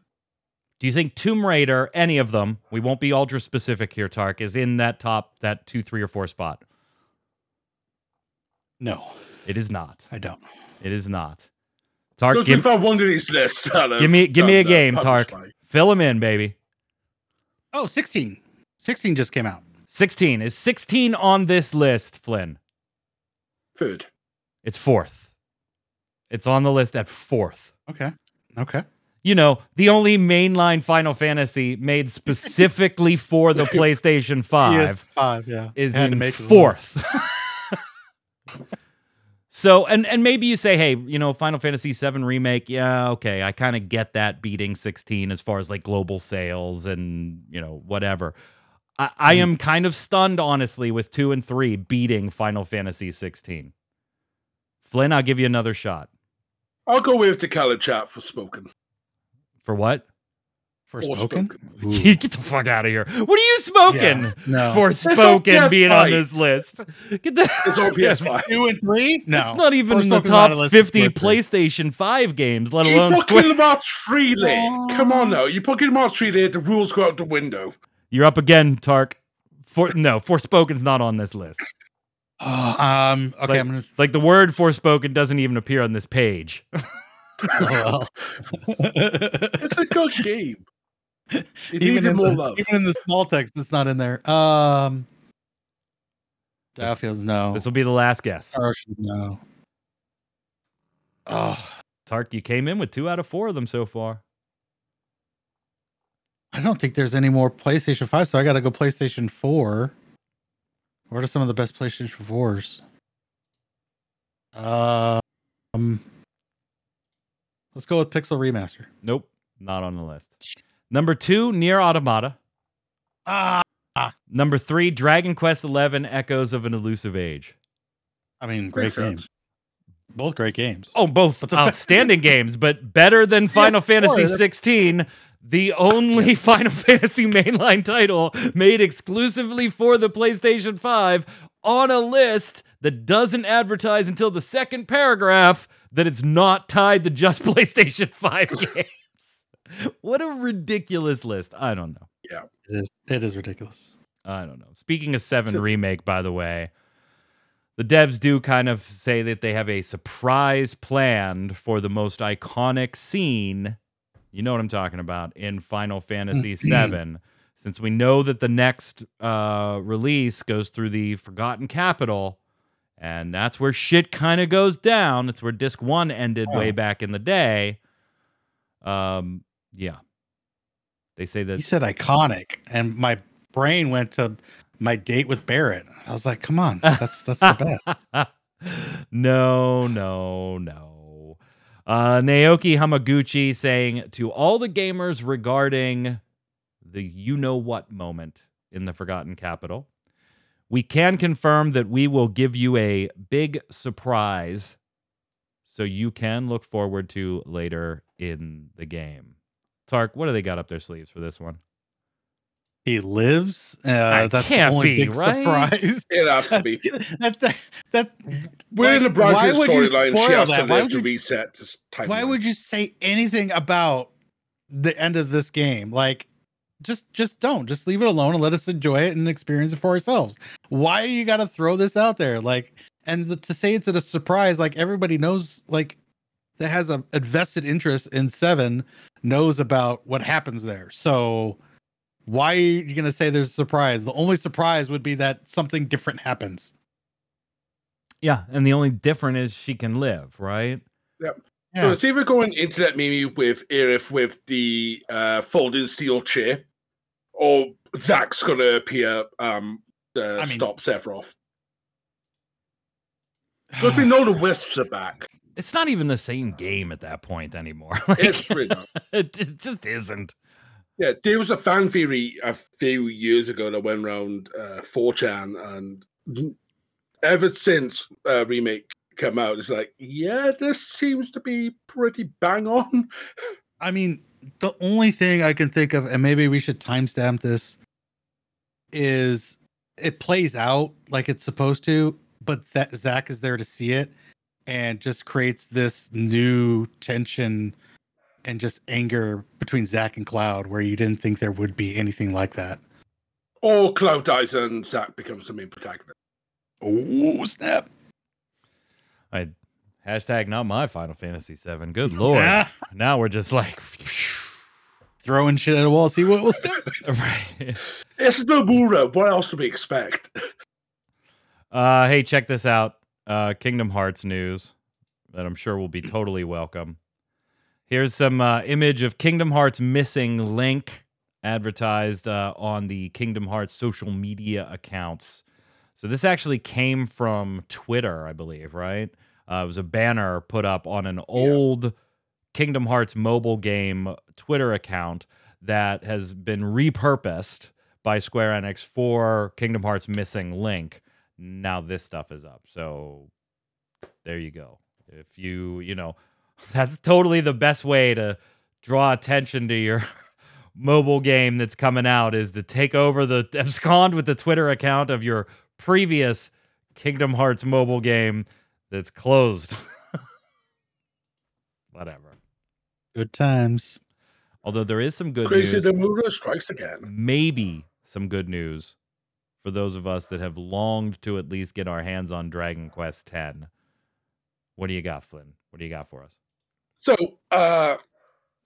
Do you think Tomb Raider, any of them, we won't be ultra specific here, Tark, is in that top, that two, three, or four spot? No, It is not. I don't. It is not. Tark, Look, give, if I one of these lists, give me give me a have done, game, Tark. published by- Fill them in, baby. Oh, 16. 16 just came out. 16. Is 16 on this list, Flynn? Third. It's fourth. It's on the list at fourth. Okay. Okay. You know, the only mainline Final Fantasy made specifically for the PlayStation 5 five, yeah. is in make fourth. so, and and maybe you say, hey, you know, Final Fantasy VII remake, yeah, okay, I kind of get that beating 16 as far as like global sales and you know whatever. I, I am kind of stunned, honestly, with two and three beating Final Fantasy 16. Flynn, I'll give you another shot. I'll go with the color chat Forspoken. For what? Forspoken? Forspoken. Ooh. Get the fuck out of here. What are you smoking? Yeah, no. Forspoken being on this list. Get the It's on PS5. Two and three? No. It's not even in the top 50. PlayStation 5 games, let alone put Square. Kingdom Hearts 3 there. Come on now. You put Kingdom Hearts 3 there, the rules go out the window. You're up again, Tark. For no, Forspoken's not on this list. Oh, um. Okay. Like- I'm gonna. Like the word Forspoken doesn't even appear on this page. well. It's a good game. It even in more the, love. even in the small text, it's not in there. Um. Starfields, no. This will be the last guess. Star no. Oh, Tark, you came in with two out of four of them so far. I don't think there's any more PlayStation Five, so I got to go PlayStation Four. What are some of the best PlayStation Fours? Um, let's go with Pixel Remaster. Nope, not on the list. Number two, NieR: Automata. Ah, Number three, Dragon Quest XI Echoes of an Elusive Age. I mean, great Makes sense. games. Both great games. Oh, both But the fa- outstanding games, but better than Final PS4, Fantasy that's- 16, the only Final Fantasy mainline title made exclusively for the PlayStation 5 on a list that doesn't advertise until the second paragraph that it's not tied to just PlayStation 5 games. what a ridiculous list. I don't know. Yeah, it is. It is ridiculous. I don't know. Speaking of 7 So- remake by the way, the devs do kind of say that they have a surprise planned for the most iconic scene. You know what I'm talking about in Final Fantasy VII. Since we know that the next uh, release goes through the Forgotten Capital, and that's where shit kind of goes down. It's where disc one ended way back in the day. Um, yeah. They say You that said iconic, and my brain went to my date with Barret. I was like, "Come on, that's that's the best." no, no, no. Uh, Naoki Hamaguchi saying to all the gamers regarding the you know what moment in the Forgotten Capital, we can confirm that we will give you a big surprise so you can look forward to later in the game. Tark, what do they got up their sleeves for this one? He lives. Uh, That that's can't the only be, big right? surprise. It has to be. that, that, that, We're in the Why- why Bridget would you storyline. She has to that? Why live would to you- reset this timeline. why would you say anything about the end of this game? Like, just just don't. Just leave it alone and let us enjoy it and experience it for ourselves. Why you got to throw this out there? Like, and the, to say it's a surprise, like everybody knows, like that has a, a vested interest in Seven knows about what happens there. So why are you gonna say there's a surprise? The only surprise would be that something different happens. Yeah, and the only different is she can live, right? Yeah. So Yeah. we're going into that maybe with Aerith with the uh, folding steel chair, or Zack's going to appear um, to I mean- stop Sephiroth. Because we know the Wisps are back. It's not even the same game at that point anymore. Like, It's really not. it, it just isn't. Yeah, there was a fan theory a few years ago that went around uh, 4chan, and ever since uh, remake came out, it's like, yeah, this seems to be pretty bang on. I mean, the only thing I can think of, and maybe we should timestamp this, is it plays out like it's supposed to, but that Zack is there to see it and just creates this new tension and just anger between Zack and Cloud where you didn't think there would be anything like that. Or Cloud dies and Zack becomes the main protagonist. Oh, snap. I hashtag not my Final Fantasy VII. Good lord. Yeah. Now we're just like, Throwing shit at a wall, see what will stick. right. It's Nomura. What else do we expect? Uh, hey, check this out. Uh, Kingdom Hearts news that I'm sure will be totally welcome. Here's some uh, image of Kingdom Hearts missing link advertised uh, on the Kingdom Hearts social media accounts. So this actually came from Twitter, I believe, right? Uh, it was a banner put up on an old Kingdom Hearts mobile game Twitter account that has been repurposed by Square Enix for Kingdom Hearts missing link. Now this stuff is up. So there you go. If you, you know, that's totally the best way to draw attention to your mobile game that's coming out is to take over the abscond with the Twitter account of your previous Kingdom Hearts mobile game that's closed. Whatever. Good times. Although there is some good news. Crazy news, strikes again. maybe some good news for those of us that have longed to at least get our hands on Dragon Quest X. What do you got, Flynn? What do you got for us? So, uh,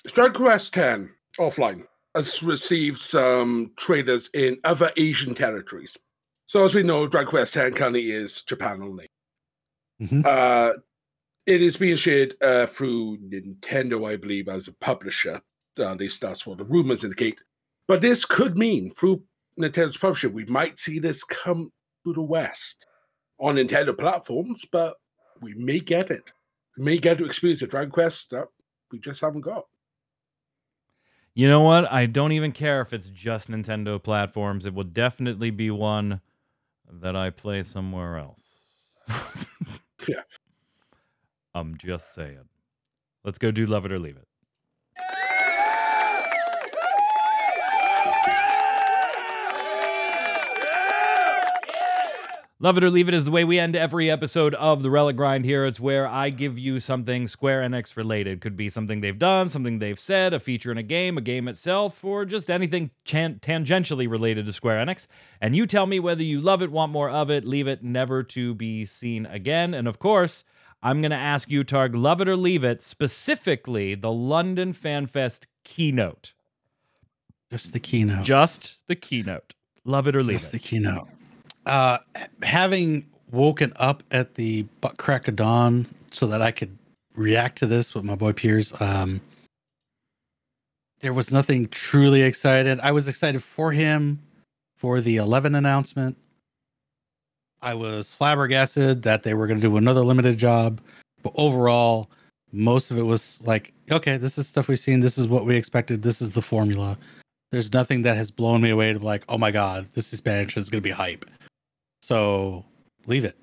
Dragon Quest X offline has received some traders in other Asian territories. So, as we know, Dragon Quest X currently is Japan only. Mhm. Uh, it is being shared uh, through Nintendo, I believe, as a publisher. Uh, at least that's what the rumors indicate. But this could mean through Nintendo's publisher, we might see this come to the West on Nintendo platforms, but we may get it. We may get to experience the Dragon Quest that we just haven't got. You know what? I don't even care if it's just Nintendo platforms. It will definitely be one that I play somewhere else. Yeah. I'm just saying. Let's go do Love It or Leave It. Love it or leave it is the way we end every episode of the Relic Grind here. It's where I give you something Square Enix related. Could be something they've done, something they've said, a feature in a game, a game itself, or just anything chan- tangentially related to Square Enix. And you tell me whether you love it, want more of it, leave it, never to be seen again. And of course, I'm going to ask you, Targ, love it or leave it, specifically the London FanFest keynote. Just the keynote. Just the keynote. Love it or leave Just it. the keynote. Uh, having woken up at the butt crack of dawn so that I could react to this with my boy Piers, um, there was nothing truly excited. I was excited for him for the 11 announcement. I was flabbergasted that they were going to do another limited job, but overall, most of it was like, okay, this is stuff we've seen. This is what we expected. This is the formula. There's nothing that has blown me away to be like, oh my god, this expansion is going to be hype. So leave it.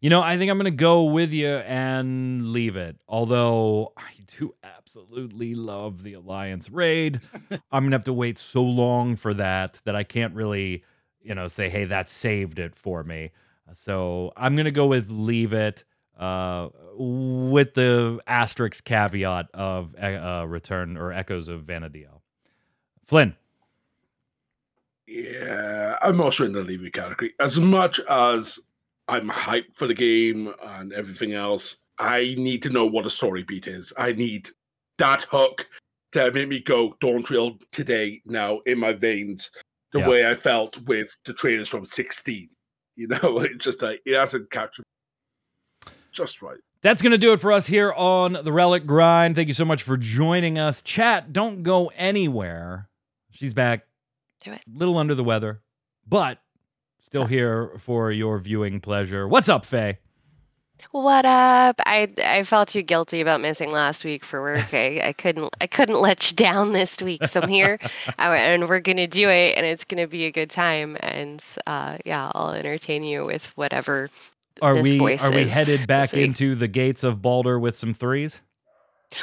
You know, I think I'm going to go with you and leave it. Although I do absolutely love the Alliance raid. I'm going to have to wait so long for that that I can't really, you know, say, hey, that saved it for me. So I'm going to go with leave it uh, with the asterisk caveat of uh, return or echoes of Vana'diel. Flynn. Yeah, I'm also in the leave it category. As much as I'm hyped for the game and everything else, I need to know what a story beat is. I need that hook to make me go Dawntrail today now in my veins, the Yeah. way I felt with the trailers from 16. You know, it's just like it hasn't captured just right. That's going to do it for us here on the Relic Grind. Thank you so much for joining us. Chat, don't go anywhere. She's back. Do it. little under the weather, but still here for your viewing pleasure. What's up, Faye? What up? I I felt too guilty about missing last week for work. I, I couldn't I couldn't let you down this week. So I'm here, and we're gonna do it, and it's gonna be a good time. And uh, yeah, I'll entertain you with whatever. Are Miss we are we headed back into the gates of Balder with some threes?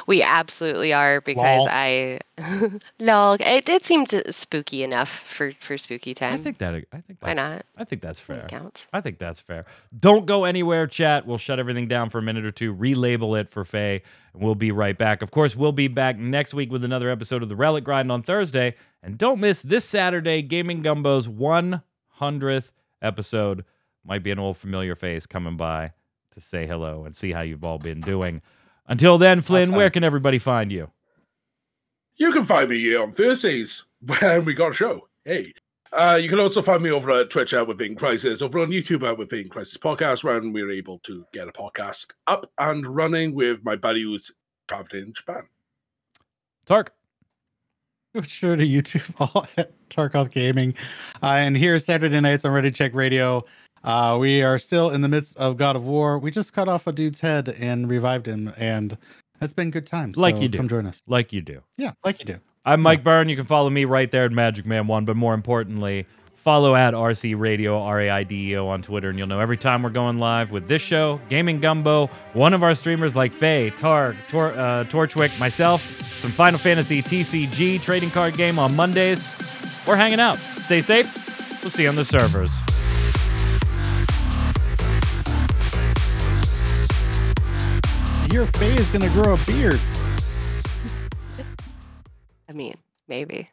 We absolutely are because Lol. I no, it it seemed spooky enough for for spooky time. I think that I think Why that's, not? I think that's It fair. counts. I think that's fair. Don't go anywhere, chat. We'll shut everything down for a minute or two, relabel it for Faye, and we'll be right back. Of course, we'll be back next week with another episode of the Relic Grind on Thursday. And don't miss this Saturday, Gaming Gumbo's 100th episode. Might be an old familiar face coming by to say hello and see how you've all been doing. Until then, Flynn, where can everybody find you? You can find me here on Thursdays when we got a show. Hey. Uh, you can also find me over at Twitch at Within Crisis, over on YouTube at Within Crisis Podcast, when we're able to get a podcast up and running with my buddy who's traveling in Japan. Tark. Sure to YouTube, all at Tarkov Gaming. Uh, and here Saturday nights on Ready Check Radio. Uh, we are still in the midst of God of War. We just cut off a dude's head and revived him, and that's been good times. Like So you do. Come join us. Like you do. Yeah, like you do. I'm Mike Byrne. You can follow me right there at Magic Man One, but more importantly, follow at RC Radio R A I D E O on Twitter, and you'll know every time we're going live with this show, Gaming Gumbo, one of our streamers like Faye, Targ, Tor, uh, Torchwick, myself, some Final Fantasy TCG trading card game on Mondays. We're hanging out. Stay safe. We'll see you on the servers. Your Faye is gonna grow a beard. I mean, maybe.